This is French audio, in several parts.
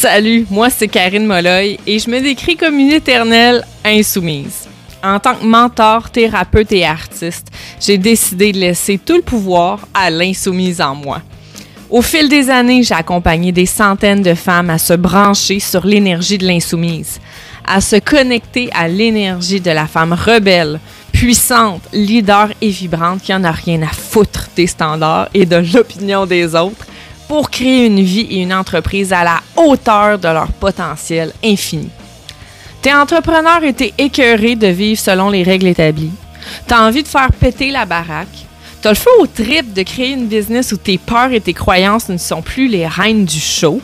Salut, moi c'est Karine Molloy et je me décris comme une éternelle insoumise. En tant que mentor, thérapeute et artiste, j'ai décidé de laisser tout le pouvoir à l'insoumise en moi. Au fil des années, j'ai accompagné des centaines de femmes à se brancher sur l'énergie de l'insoumise, à se connecter à l'énergie de la femme rebelle, puissante, leader et vibrante qui en a rien à foutre des standards et de l'opinion des autres pour créer une vie et une entreprise à la hauteur de leur potentiel infini. T'es entrepreneur et t'es écœuré de vivre selon les règles établies. T'as envie de faire péter la baraque. T'as le feu au trip de créer une business où tes peurs et tes croyances ne sont plus les reines du show.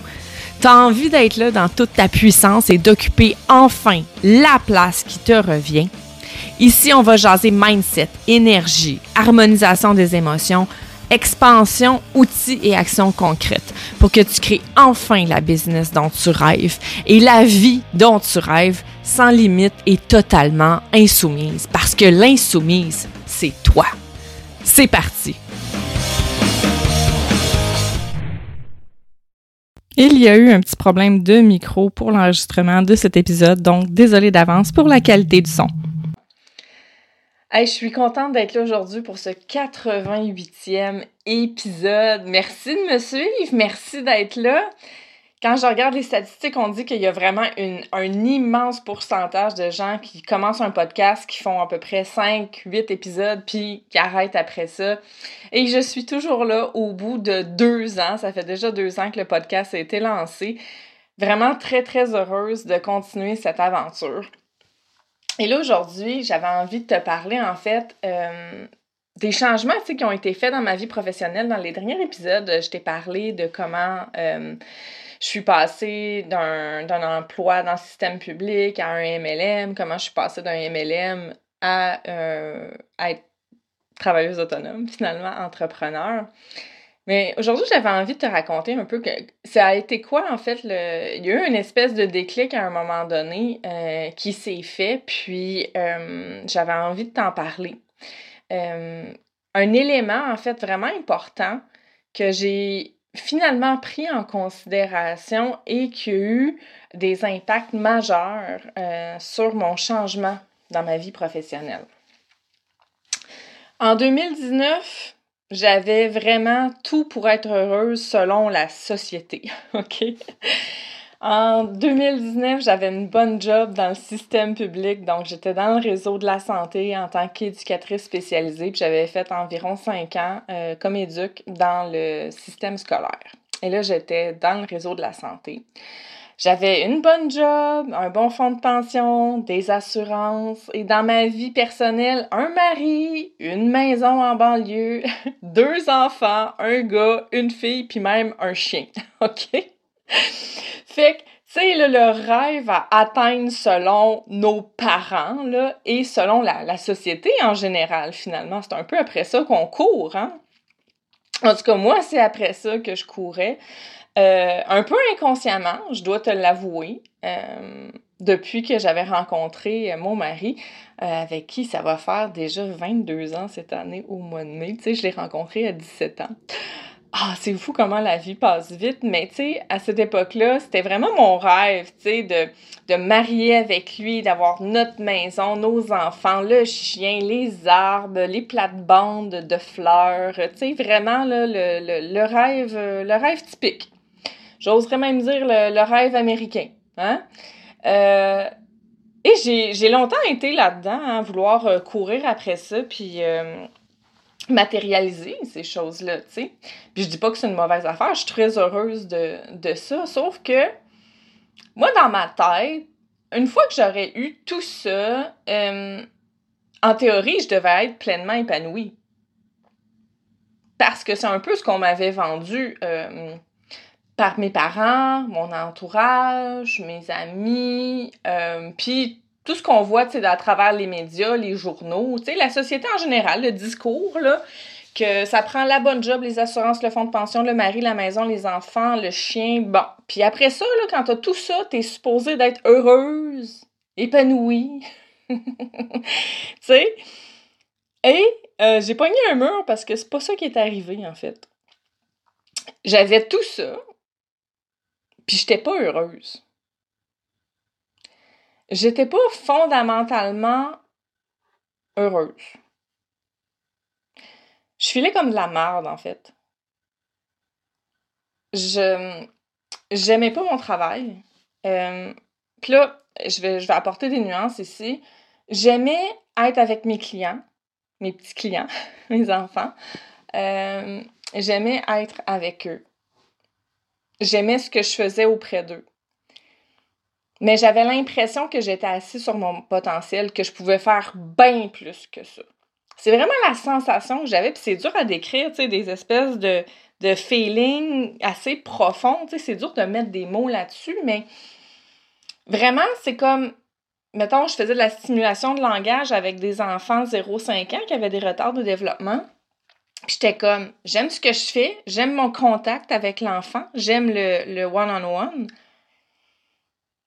T'as envie d'être là dans toute ta puissance et d'occuper enfin la place qui te revient. Ici, on va jaser mindset, énergie, harmonisation des émotions, expansion, outils et actions concrètes pour que tu crées enfin la business dont tu rêves et la vie dont tu rêves sans limite et totalement insoumise. Parce que l'insoumise, c'est toi. C'est parti. Il y a eu un petit problème de micro pour l'enregistrement de cet épisode, donc désolé d'avance pour la qualité du son. Je suis contente d'être là aujourd'hui pour ce 88e épisode. Merci de me suivre, merci d'être là. Quand je regarde les statistiques, on dit qu'il y a vraiment un immense pourcentage de gens qui commencent un podcast, qui font à peu près 5, 8 épisodes, puis qui arrêtent après ça. Et je suis toujours là au bout de deux ans. Ça fait déjà deux ans que le podcast a été lancé. Vraiment très, très heureuse de continuer cette aventure. Et là, aujourd'hui, j'avais envie de te parler, en fait, euh, des changements qui ont été faits dans ma vie professionnelle. Dans les derniers épisodes, je t'ai parlé de comment euh, je suis passée d'un emploi dans le système public à un MLM, comment je suis passée d'un MLM euh, à être travailleuse autonome, finalement, entrepreneur. Mais aujourd'hui, j'avais envie de te raconter un peu que ça a été quoi, en fait, le... il y a eu une espèce de déclic à un moment donné euh, qui s'est fait, puis euh, j'avais envie de t'en parler. Euh, un élément, en fait, vraiment important que j'ai finalement pris en considération et qui a eu des impacts majeurs sur mon changement dans ma vie professionnelle. En 2019, j'avais vraiment tout pour être heureuse selon la société. OK? En 2019, j'avais une bonne job dans le système public, donc j'étais dans le réseau de la santé en tant qu'éducatrice spécialisée, puis j'avais fait environ cinq ans euh, comme éduc dans le système scolaire. Et là, j'étais dans le réseau de la santé. J'avais une bonne job, un bon fonds de pension, des assurances et dans ma vie personnelle, un mari, une maison en banlieue, deux enfants, un gars, une fille, puis même un chien. OK? fait que, tu sais, le rêve à atteindre selon nos parents là, et selon la, la société en général, finalement. C'est un peu après ça qu'on court, hein? En tout cas, moi, c'est après ça que je courais. Euh, un peu inconsciemment, je dois te l'avouer, euh, depuis que j'avais rencontré mon mari, euh, avec qui ça va faire déjà 22 ans cette année au mois de mai. Tu je l'ai rencontré à 17 ans. Ah, c'est fou comment la vie passe vite, mais tu sais, à cette époque-là, c'était vraiment mon rêve, tu de, marier avec lui, d'avoir notre maison, nos enfants, le chien, les arbres, les plates-bandes de fleurs, tu vraiment le, rêve, le rêve typique. J'oserais même dire le, rêve américain. Hein? Euh, et j'ai longtemps été là-dedans, à hein, vouloir euh, courir après ça, puis euh, matérialiser ces choses-là, tu sais. Puis je dis pas que c'est une mauvaise affaire, je suis très heureuse de, de ça, sauf que moi, dans ma tête, une fois que j'aurais eu tout ça, en théorie, je devais être pleinement épanouie. Parce que c'est un peu ce qu'on m'avait vendu par mes parents, mon entourage, mes amis, euh, puis tout ce qu'on voit, à travers les médias, les journaux, la société en général, le discours, là, que ça prend la bonne job, les assurances, le fonds de pension, le mari, la maison, les enfants, le chien, bon. Puis après ça, là, quand t'as tout ça, t'es supposée d'être heureuse, épanouie, tu sais. Et euh, j'ai pogné un mur parce que c'est pas ça qui est arrivé, en fait. J'avais tout ça, Puis j'étais pas heureuse. J'étais pas fondamentalement heureuse. Je filais comme de la merde, en fait. Je j'aimais pas mon travail. Euh, Puis là, je vais, je vais apporter des nuances ici. J'aimais être avec mes clients, mes petits clients, mes enfants. Euh, j'aimais être avec eux. J'aimais ce que je faisais auprès d'eux. Mais j'avais l'impression que j'étais assis sur mon potentiel, que je pouvais faire bien plus que ça. C'est vraiment la sensation que j'avais, puis c'est dur à décrire, tu sais, des espèces de, de feeling assez sais, c'est dur de mettre des mots là-dessus, mais vraiment, c'est comme, mettons, je faisais de la stimulation de langage avec des enfants 0-5 ans qui avaient des retards de développement. J'étais comme, j'aime ce que je fais, j'aime mon contact avec l'enfant, j'aime le one-on-one,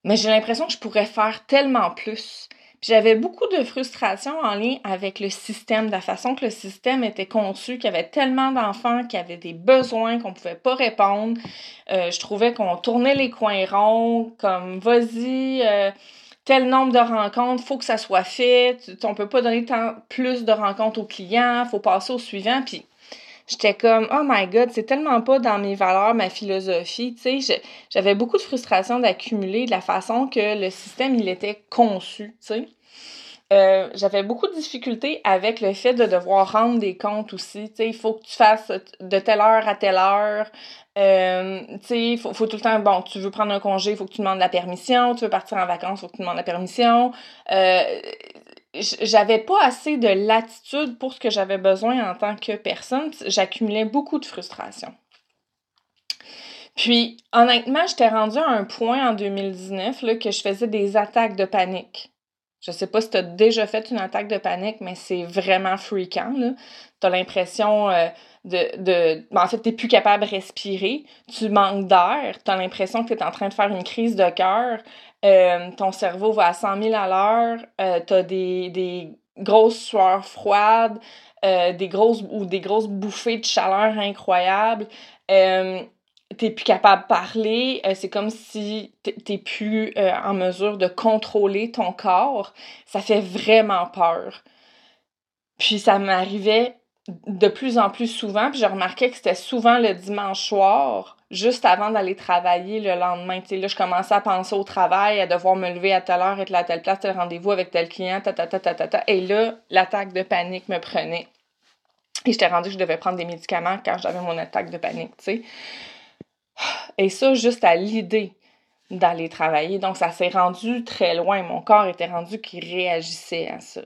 mais j'ai l'impression que je pourrais faire tellement plus. J'avais beaucoup de frustration en lien avec le système, de la façon que le système était conçu, qu'il y avait tellement d'enfants qui avaient des besoins qu'on ne pouvait pas répondre. Euh, je trouvais qu'on tournait les coins ronds, comme vas-y, euh, tel nombre de rencontres, faut que ça soit fait. On peut pas donner tant plus de rencontres aux clients, faut passer au suivant. Puis j'étais comme oh my god c'est tellement pas dans mes valeurs ma philosophie tu sais j'avais beaucoup de frustration d'accumuler de la façon que le système il était conçu tu sais euh, j'avais beaucoup de difficultés avec le fait de devoir rendre des comptes aussi. Il faut que tu fasses de telle heure à telle heure. Euh, il faut, faut, tout le temps, bon, tu veux prendre un congé, il faut que tu demandes la permission. Tu veux partir en vacances, il faut que tu demandes la permission. Euh, j'avais pas assez de latitude pour ce que j'avais besoin en tant que personne. J'accumulais beaucoup de frustration. Puis, honnêtement, j'étais rendue à un point en 2019 là, que je faisais des attaques de panique. Je sais pas si tu déjà fait une attaque de panique, mais c'est vraiment fréquent. Tu l'impression euh, de. de ben, en fait, tu plus capable de respirer, tu manques d'air, tu as l'impression que tu es en train de faire une crise de cœur, euh, ton cerveau va à 100 000 à l'heure, euh, tu as des, des, grosses sueurs froides, euh, des grosses ou des grosses bouffées de chaleur incroyables. Euh, t'es plus capable de parler, c'est comme si t'es plus en mesure de contrôler ton corps. Ça fait vraiment peur. Puis ça m'arrivait de plus en plus souvent, puis je remarquais que c'était souvent le dimanche soir, juste avant d'aller travailler le lendemain. Tu sais, là, je commençais à penser au travail, à devoir me lever à telle heure, être là à telle place, tel rendez-vous avec tel client, ta, ta, ta, ta, ta, ta. Et là, l'attaque de panique me prenait. Et j'étais rendue que je devais prendre des médicaments quand j'avais mon attaque de panique, tu sais. Et ça, juste à l'idée d'aller travailler. Donc, ça s'est rendu très loin. Mon corps était rendu qu'il réagissait à ça.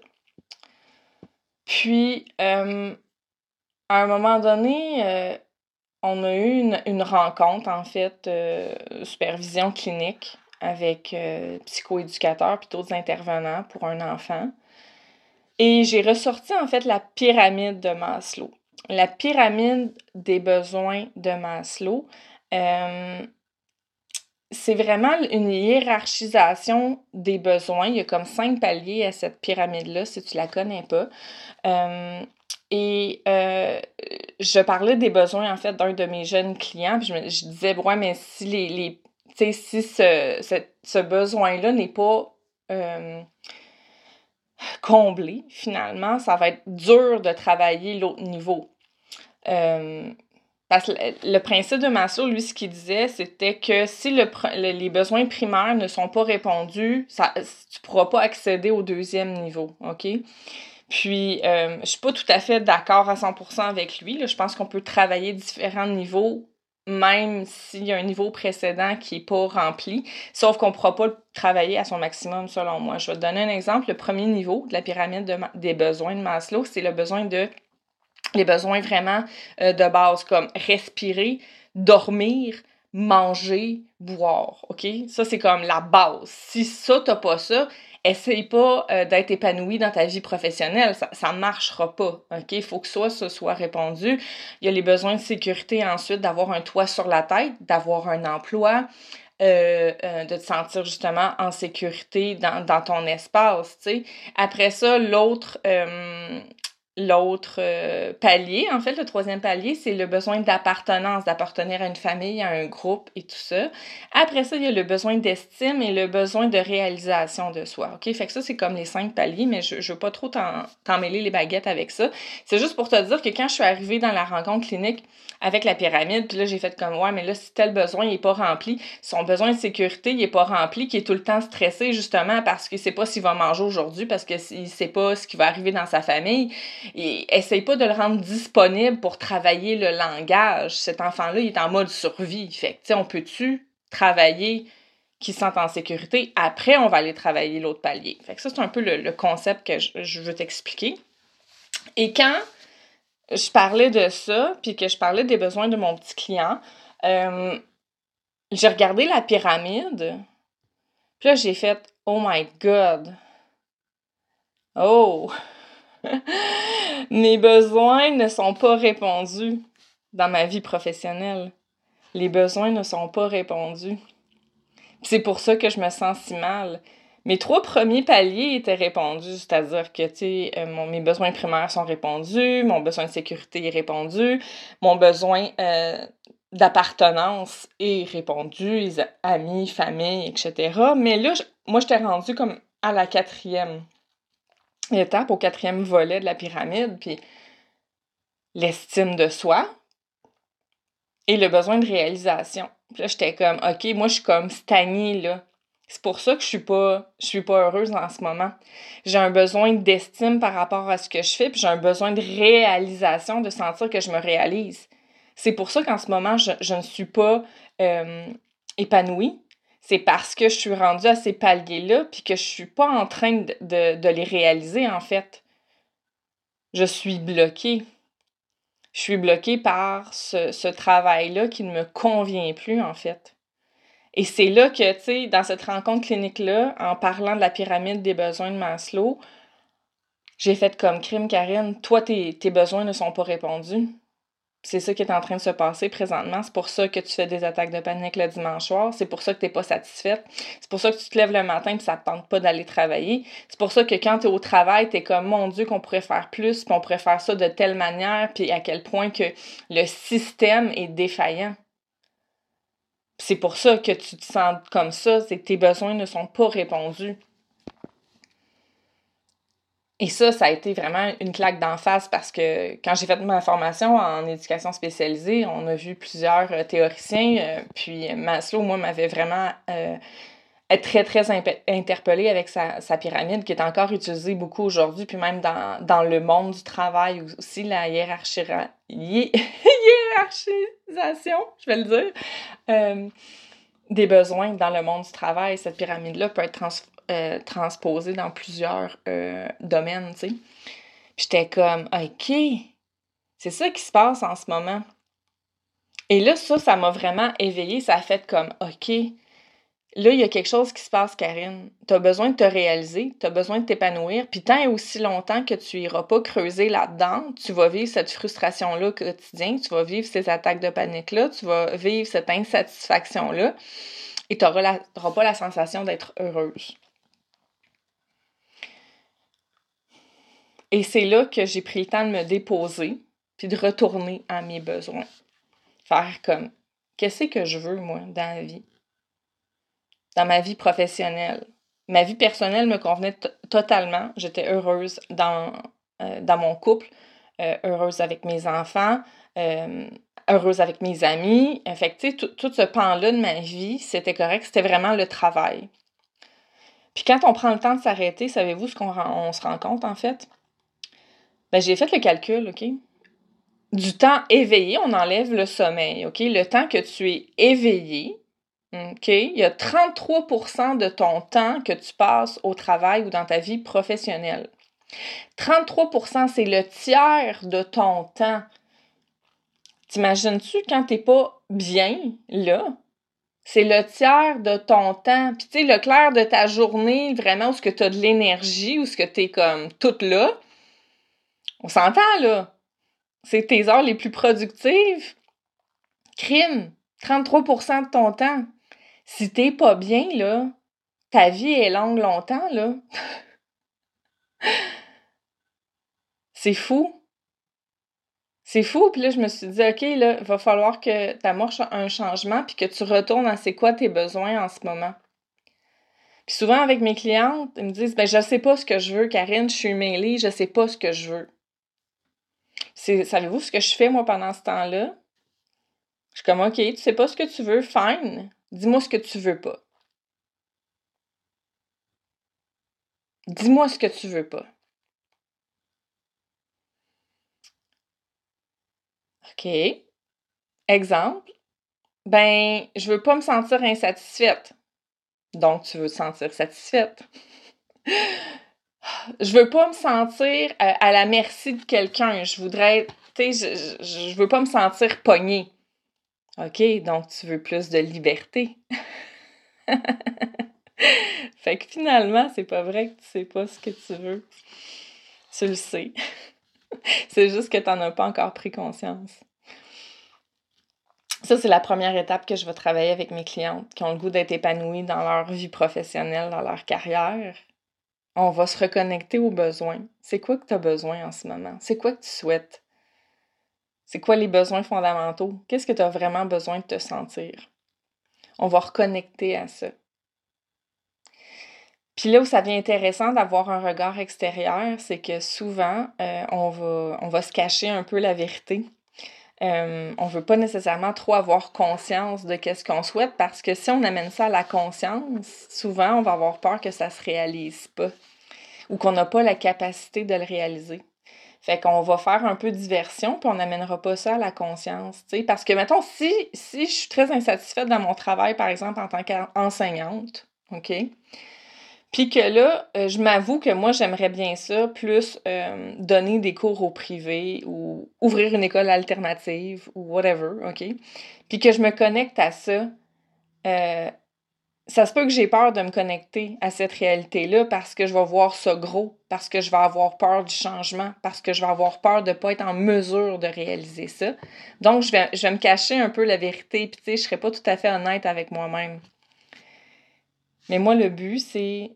Puis, euh, à un moment donné, euh, on a eu une, rencontre, en fait, euh, supervision clinique avec euh, psychoéducateur puis d'autres intervenants pour un enfant. Et j'ai ressorti, en fait, la pyramide de Maslow. La pyramide des besoins de Maslow, c'est vraiment une hiérarchisation des besoins. Il y a comme cinq paliers à cette pyramide-là, si tu la connais pas. Et euh, je parlais des besoins, en fait, d'un de mes jeunes clients. Puis je, me, disais, ouais, mais si les. si ce, besoin-là n'est pas euh, comblé, finalement, ça va être dur de travailler l'autre niveau. Euh, parce que le principe de Maslow, lui, ce qu'il disait, c'était que si le, les besoins primaires ne sont pas répondus, ça, tu ne pourras pas accéder au deuxième niveau, OK? Puis, euh, je suis pas tout à fait d'accord à 100% avec lui. Je pense qu'on peut travailler différents niveaux, même s'il y a un niveau précédent qui n'est pas rempli, sauf qu'on ne pourra pas le travailler à son maximum, selon moi. Je vais te donner un exemple. Le premier niveau de la pyramide des besoins de Maslow, c'est le besoin de les besoins vraiment euh, de base, comme respirer, dormir, manger, boire. OK? Ça, c'est comme la base. Si ça, t'as pas ça, essaye pas euh, d'être épanoui dans ta vie professionnelle, ça, ça marchera pas, ok? Il faut que soit ça soit répondu. Il y a les besoins de sécurité ensuite, d'avoir un toit sur la tête, d'avoir un emploi, euh, de te sentir justement en sécurité dans, dans ton espace, tu sais. Après ça, l'autre l'autre euh, palier, en fait, le troisième palier, c'est le besoin d'appartenance, d'appartenir à une famille, à un groupe et tout ça. Après ça, il y a le besoin d'estime et le besoin de réalisation de soi. OK? Fait que ça, c'est comme les cinq paliers, mais je, je veux pas trop t'en mêler les baguettes avec ça. C'est juste pour te dire que quand je suis arrivée dans la rencontre clinique avec la pyramide, puis là, j'ai fait comme, ouais, mais là, si tel besoin n'est pas rempli, son besoin de sécurité n'est pas rempli, qui est tout le temps stressé, justement, parce qu'il sait pas s'il va manger aujourd'hui, parce qu'il sait pas ce qui va arriver dans sa famille, et essaye pas de le rendre disponible pour travailler le langage. Cet enfant-là, il est en mode survie. Fait que, on peut-tu travailler qui sent en sécurité? Après, on va aller travailler l'autre palier. Fait que ça, c'est un peu le, concept que je, veux t'expliquer. Et quand je parlais de ça, puis que je parlais des besoins de mon petit client, euh, j'ai regardé la pyramide, puis là, j'ai fait « Oh my God! Oh! Mes besoins ne sont pas répondus dans ma vie professionnelle. Les besoins ne sont pas répondus. C'est pour ça que je me sens si mal. Mes trois premiers paliers étaient répondus, c'est-à-dire que, euh, mes besoins primaires sont répondus, mon besoin de sécurité est répondu, mon besoin euh, d'appartenance est répondu, amis, famille, etc. Mais là, moi, j'étais rendue comme à la quatrième étape, au quatrième volet de la pyramide, puis l'estime de soi et le besoin de réalisation. Puis là, j'étais comme, OK, moi, je suis comme stagnée, là. C'est pour ça que je suis pas, je suis pas heureuse en ce moment. J'ai un besoin d'estime par rapport à ce que je fais, puis j'ai un besoin de réalisation, de sentir que je me réalise. C'est pour ça qu'en ce moment, je, ne suis pas euh, épanouie. C'est parce que je suis rendue à ces paliers-là, puis que je suis pas en train de, les réaliser, en fait. Je suis bloquée je suis bloquée par ce, travail-là qui ne me convient plus, en fait. Et c'est là que, tu sais, dans cette rencontre clinique-là, en parlant de la pyramide des besoins de Maslow, j'ai fait comme crime, Karine, toi, tes, tes besoins ne sont pas répondus. C'est ça qui est en train de se passer présentement. C'est pour ça que tu fais des attaques de panique le dimanche soir. C'est pour ça que tu n'es pas satisfaite. C'est pour ça que tu te lèves le matin et ça ne te tente pas d'aller travailler. C'est pour ça que quand tu es au travail, tu es comme mon Dieu qu'on pourrait faire plus, puis on pourrait faire ça de telle manière, puis à quel point que le système est défaillant. C'est pour ça que tu te sens comme ça, c'est que tes besoins ne sont pas répondus. Et ça, ça a été vraiment une claque d'en face parce que quand j'ai fait ma formation en éducation spécialisée, on a vu plusieurs euh, théoriciens. Euh, puis Maslow, moi, m'avait vraiment euh, très, très interpellé avec sa, sa, pyramide qui est encore utilisée beaucoup aujourd'hui, puis même dans, dans, le monde du travail aussi, la hiérarchie, hiérarchisation, je vais le dire, des besoins dans le monde du travail. Cette pyramide-là peut être trans euh, transposé dans plusieurs euh, domaines, tu sais. J'étais comme, OK, c'est ça qui se passe en ce moment. Et là, ça, ça m'a vraiment éveillée. Ça a fait comme, OK, là, il y a quelque chose qui se passe, Karine. Tu as besoin de te réaliser, tu as besoin de t'épanouir. Puis tant et aussi longtemps que tu iras pas creuser là-dedans, tu vas vivre cette frustration-là au quotidien, tu vas vivre ces attaques de panique-là, tu vas vivre cette insatisfaction-là et tu n'auras pas la sensation d'être heureuse. Et c'est là que j'ai pris le temps de me déposer, puis de retourner à mes besoins. Faire comme, qu'est-ce que je veux, moi, dans la vie? Dans ma vie professionnelle. Ma vie personnelle me convenait totalement. J'étais heureuse dans, euh, dans mon couple, euh, heureuse avec mes enfants, euh, heureuse avec mes amis. Fait que, tout, tout ce pan-là de ma vie, c'était correct. C'était vraiment le travail. Puis quand on prend le temps de s'arrêter, savez-vous ce qu'on se rend compte, en fait? Ben, j'ai fait le calcul, OK? Du temps éveillé, on enlève le sommeil, OK? Le temps que tu es éveillé, OK? Il y a 33% de ton temps que tu passes au travail ou dans ta vie professionnelle. 33% c'est le tiers de ton temps. T'imagines-tu quand t'es pas bien, là? C'est le tiers de ton temps. Puis tu sais, le clair de ta journée, vraiment, où ce que tu as de l'énergie, où ce que tu es comme toute là, on s'entend, là. C'est tes heures les plus productives. Crime, 33% de ton temps. Si t'es pas bien, là, ta vie est longue longtemps, là. C'est fou. C'est fou, puis là, je me suis dit, OK, là, il va falloir que tu amorces un changement, puis que tu retournes à c'est quoi tes besoins en ce moment. Puis souvent, avec mes clientes, ils me disent, ben, je sais pas ce que je veux, Karine, je suis mêlée, je sais pas ce que je veux. Savez-vous ce que je fais, moi, pendant ce temps-là? Je suis comme, OK, tu sais pas ce que tu veux, fine. Dis-moi ce que tu veux pas. Dis-moi ce que tu veux pas. OK. Exemple. Ben, je veux pas me sentir insatisfaite. Donc, tu veux te sentir satisfaite. je veux pas me sentir euh, à, la merci de quelqu'un. Je voudrais, tu sais, je, je, veux pas me sentir pognée. OK, donc tu veux plus de liberté. fait que finalement, c'est pas vrai que tu sais pas ce que tu veux. Tu le sais. c'est juste que tu n'en as pas encore pris conscience. Ça, c'est la première étape que je vais travailler avec mes clientes qui ont le goût d'être épanouies dans leur vie professionnelle, dans leur carrière. On va se reconnecter aux besoins. C'est quoi que tu as besoin en ce moment? C'est quoi que tu souhaites? C'est quoi les besoins fondamentaux? Qu'est-ce que tu as vraiment besoin de te sentir? On va reconnecter à ça. Puis là où ça devient intéressant d'avoir un regard extérieur, c'est que souvent, euh, on, va, on va se cacher un peu la vérité. Euh, on ne veut pas nécessairement trop avoir conscience de qu'est-ce qu'on souhaite parce que si on amène ça à la conscience, souvent on va avoir peur que ça se réalise pas ou qu'on n'a pas la capacité de le réaliser. Fait qu'on va faire un peu de diversion, puis on n'amènera pas ça à la conscience. Parce que, mettons, si, si je suis très insatisfaite dans mon travail, par exemple, en tant qu'enseignante, OK? Puis que là, euh, je m'avoue que moi, j'aimerais bien ça, plus euh, donner des cours au privé ou ouvrir une école alternative ou whatever, OK? Puis que je me connecte à ça. Euh, ça se peut que j'ai peur de me connecter à cette réalité-là parce que je vais voir ça gros, parce que je vais avoir peur du changement, parce que je vais avoir peur de ne pas être en mesure de réaliser ça. Donc, je vais, je vais me cacher un peu la vérité, puis tu sais, je ne serai pas tout à fait honnête avec moi-même. Mais moi, le but, c'est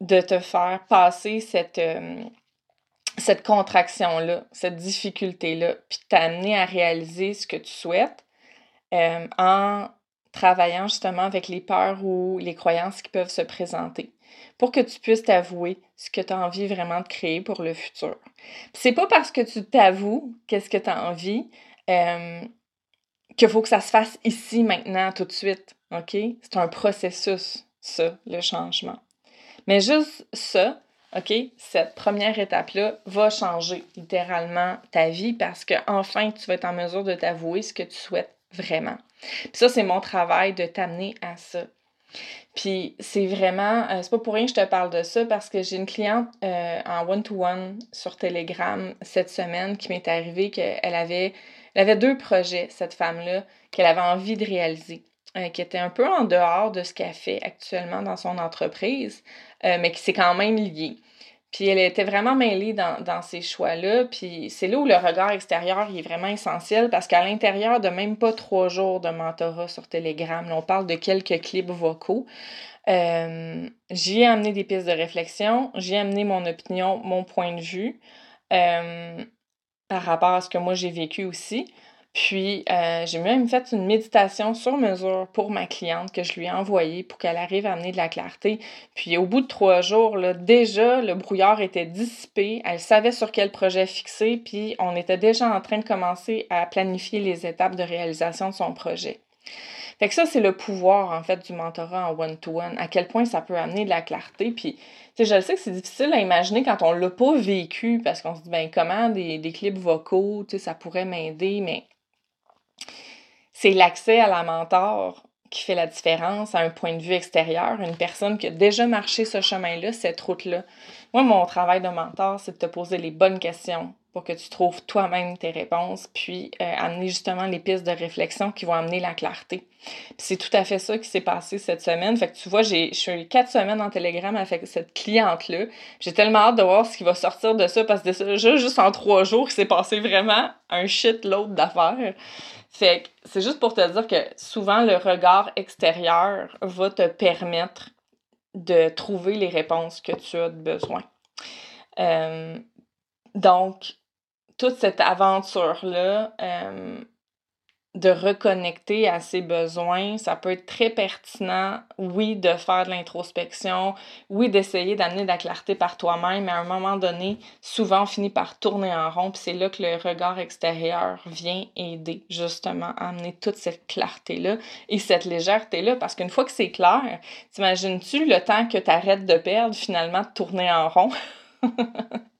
de te faire passer cette, euh, cette contraction-là, cette difficulté-là, puis t'amener à réaliser ce que tu souhaites euh, en travaillant justement avec les peurs ou les croyances qui peuvent se présenter pour que tu puisses t'avouer ce que tu as envie vraiment de créer pour le futur. C'est pas parce que tu t'avoues qu'est-ce que tu as envie euh, qu'il faut que ça se fasse ici, maintenant, tout de suite. OK? C'est un processus ça, le changement. Mais juste ça, OK, cette première étape-là va changer littéralement ta vie parce que enfin tu vas être en mesure de t'avouer ce que tu souhaites vraiment. Puis ça, c'est mon travail de t'amener à ça. Puis c'est vraiment, euh, c'est pas pour rien que je te parle de ça parce que j'ai une cliente euh, en one-to-one sur Telegram cette semaine qui m'est arrivée qu'elle avait, elle avait deux projets, cette femme-là, qu'elle avait envie de réaliser. Euh, qui était un peu en dehors de ce qu'elle fait actuellement dans son entreprise, euh, mais qui s'est quand même liée. Puis elle était vraiment mêlée dans, dans ces choix-là. Puis c'est là où le regard extérieur est vraiment essentiel parce qu'à l'intérieur de même pas trois jours de mentorat sur Telegram, on parle de quelques clips vocaux. Euh, j'y ai amené des pistes de réflexion, j'y ai amené mon opinion, mon point de vue par rapport à ce que moi j'ai vécu aussi. Puis, euh, j'ai même fait une méditation sur mesure pour ma cliente que je lui ai envoyée pour qu'elle arrive à amener de la clarté. Puis, au bout de trois jours, là, déjà, le brouillard était dissipé. Elle savait sur quel projet fixer. Puis, on était déjà en train de commencer à planifier les étapes de réalisation de son projet. Fait que ça, c'est le pouvoir, en fait, du mentorat en one-to-one. À quel point ça peut amener de la clarté. Puis, tu sais, je sais que c'est difficile à imaginer quand on l'a pas vécu parce qu'on se dit, ben, comment des, des clips vocaux, tu sais, ça pourrait m'aider. Mais c'est l'accès à la mentor qui fait la différence à un point de vue extérieur, une personne qui a déjà marché ce chemin-là, cette route-là. Moi, mon travail de mentor, c'est de te poser les bonnes questions pour que tu trouves toi-même tes réponses, puis euh, amener justement les pistes de réflexion qui vont amener la clarté. c'est tout à fait ça qui s'est passé cette semaine. Fait que tu vois, j'ai, je suis quatre semaines en Telegram avec cette cliente-là. J'ai tellement hâte de voir ce qui va sortir de ça parce que déjà, juste en trois jours, il s'est passé vraiment un shit load d'affaires. Fait que c'est juste pour te dire que souvent le regard extérieur va te permettre de trouver les réponses que tu as besoin. Euh, donc, toute cette aventure-là, euh, de reconnecter à ses besoins, ça peut être très pertinent, oui, de faire de l'introspection, oui, d'essayer d'amener de la clarté par toi-même, mais à un moment donné, souvent, on finit par tourner en rond, puis c'est là que le regard extérieur vient aider, justement, à amener toute cette clarté-là et cette légèreté-là, parce qu'une fois que c'est clair, t'imagines-tu le temps que tu arrêtes de perdre, finalement, de tourner en rond?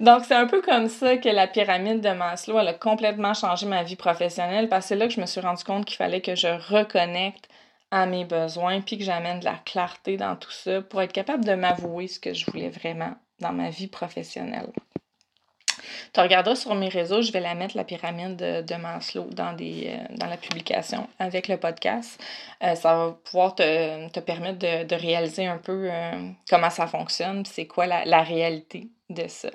Donc, c'est un peu comme ça que la pyramide de Maslow, elle a complètement changé ma vie professionnelle parce que c'est là que je me suis rendu compte qu'il fallait que je reconnecte à mes besoins puis que j'amène de la clarté dans tout ça pour être capable de m'avouer ce que je voulais vraiment dans ma vie professionnelle. Tu regarderas sur mes réseaux, je vais la mettre, la pyramide de, Maslow, dans, des, euh, dans la publication avec le podcast. Euh, ça va pouvoir te, permettre de, réaliser un peu euh, comment ça fonctionne, c'est quoi la, la réalité de ça.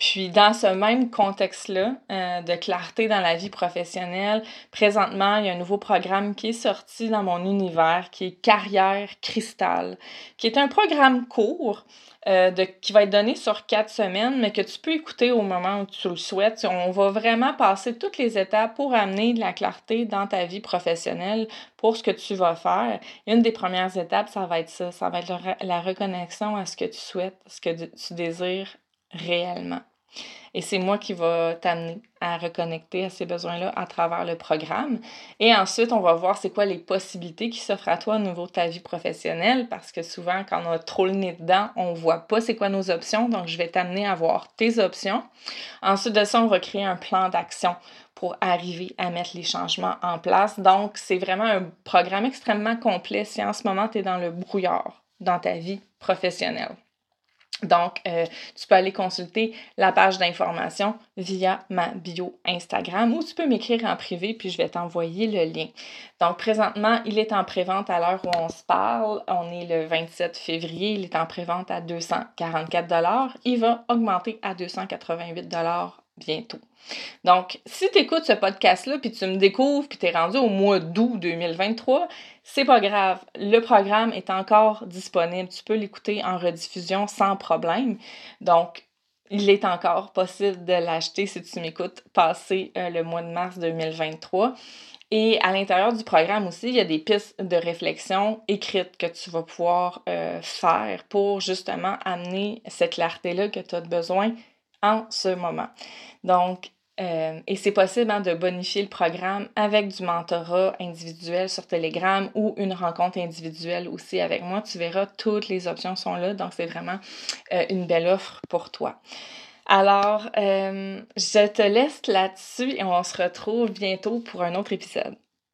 Puis dans ce même contexte-là euh, de clarté dans la vie professionnelle, présentement, il y a un nouveau programme qui est sorti dans mon univers qui est Carrière Cristal, qui est un programme court euh, de, qui va être donné sur quatre semaines, mais que tu peux écouter au moment où tu le souhaites. On va vraiment passer toutes les étapes pour amener de la clarté dans ta vie professionnelle pour ce que tu vas faire. Une des premières étapes, ça va être ça, ça va être la reconnexion à ce que tu souhaites, ce que tu désires réellement. Et c'est moi qui va t'amener à reconnecter à ces besoins-là à travers le programme. Et ensuite, on va voir c'est quoi les possibilités qui s'offrent à toi au niveau de ta vie professionnelle parce que souvent, quand on a trop le nez dedans, on voit pas c'est quoi nos options. Donc, je vais t'amener à voir tes options. Ensuite de ça, on va créer un plan d'action pour arriver à mettre les changements en place. Donc, c'est vraiment un programme extrêmement complet si en ce moment, tu es dans le brouillard dans ta vie professionnelle. Donc, euh, tu peux aller consulter la page d'information via ma bio Instagram ou tu peux m'écrire en privé puis je vais t'envoyer le lien. Donc, présentement, il est en prévente à l'heure où on se parle. On est le 27 février. Il est en prévente à 244 Il va augmenter à 288 bientôt. Donc, si tu écoutes ce podcast-là, puis tu me découvres, puis tu es rendu au mois d'août 2023, c'est pas grave. Le programme est encore disponible. Tu peux l'écouter en rediffusion sans problème. Donc, il est encore possible de l'acheter si tu m'écoutes passer euh, le mois de mars 2023. Et à l'intérieur du programme aussi, il y a des pistes de réflexion écrites que tu vas pouvoir euh, faire pour justement amener cette clarté-là que tu as besoin en ce moment. Donc, euh, et c'est possible hein, de bonifier le programme avec du mentorat individuel sur Telegram ou une rencontre individuelle aussi avec moi. Tu verras, toutes les options sont là, donc c'est vraiment euh, une belle offre pour toi. Alors, euh, je te laisse là-dessus et on se retrouve bientôt pour un autre épisode.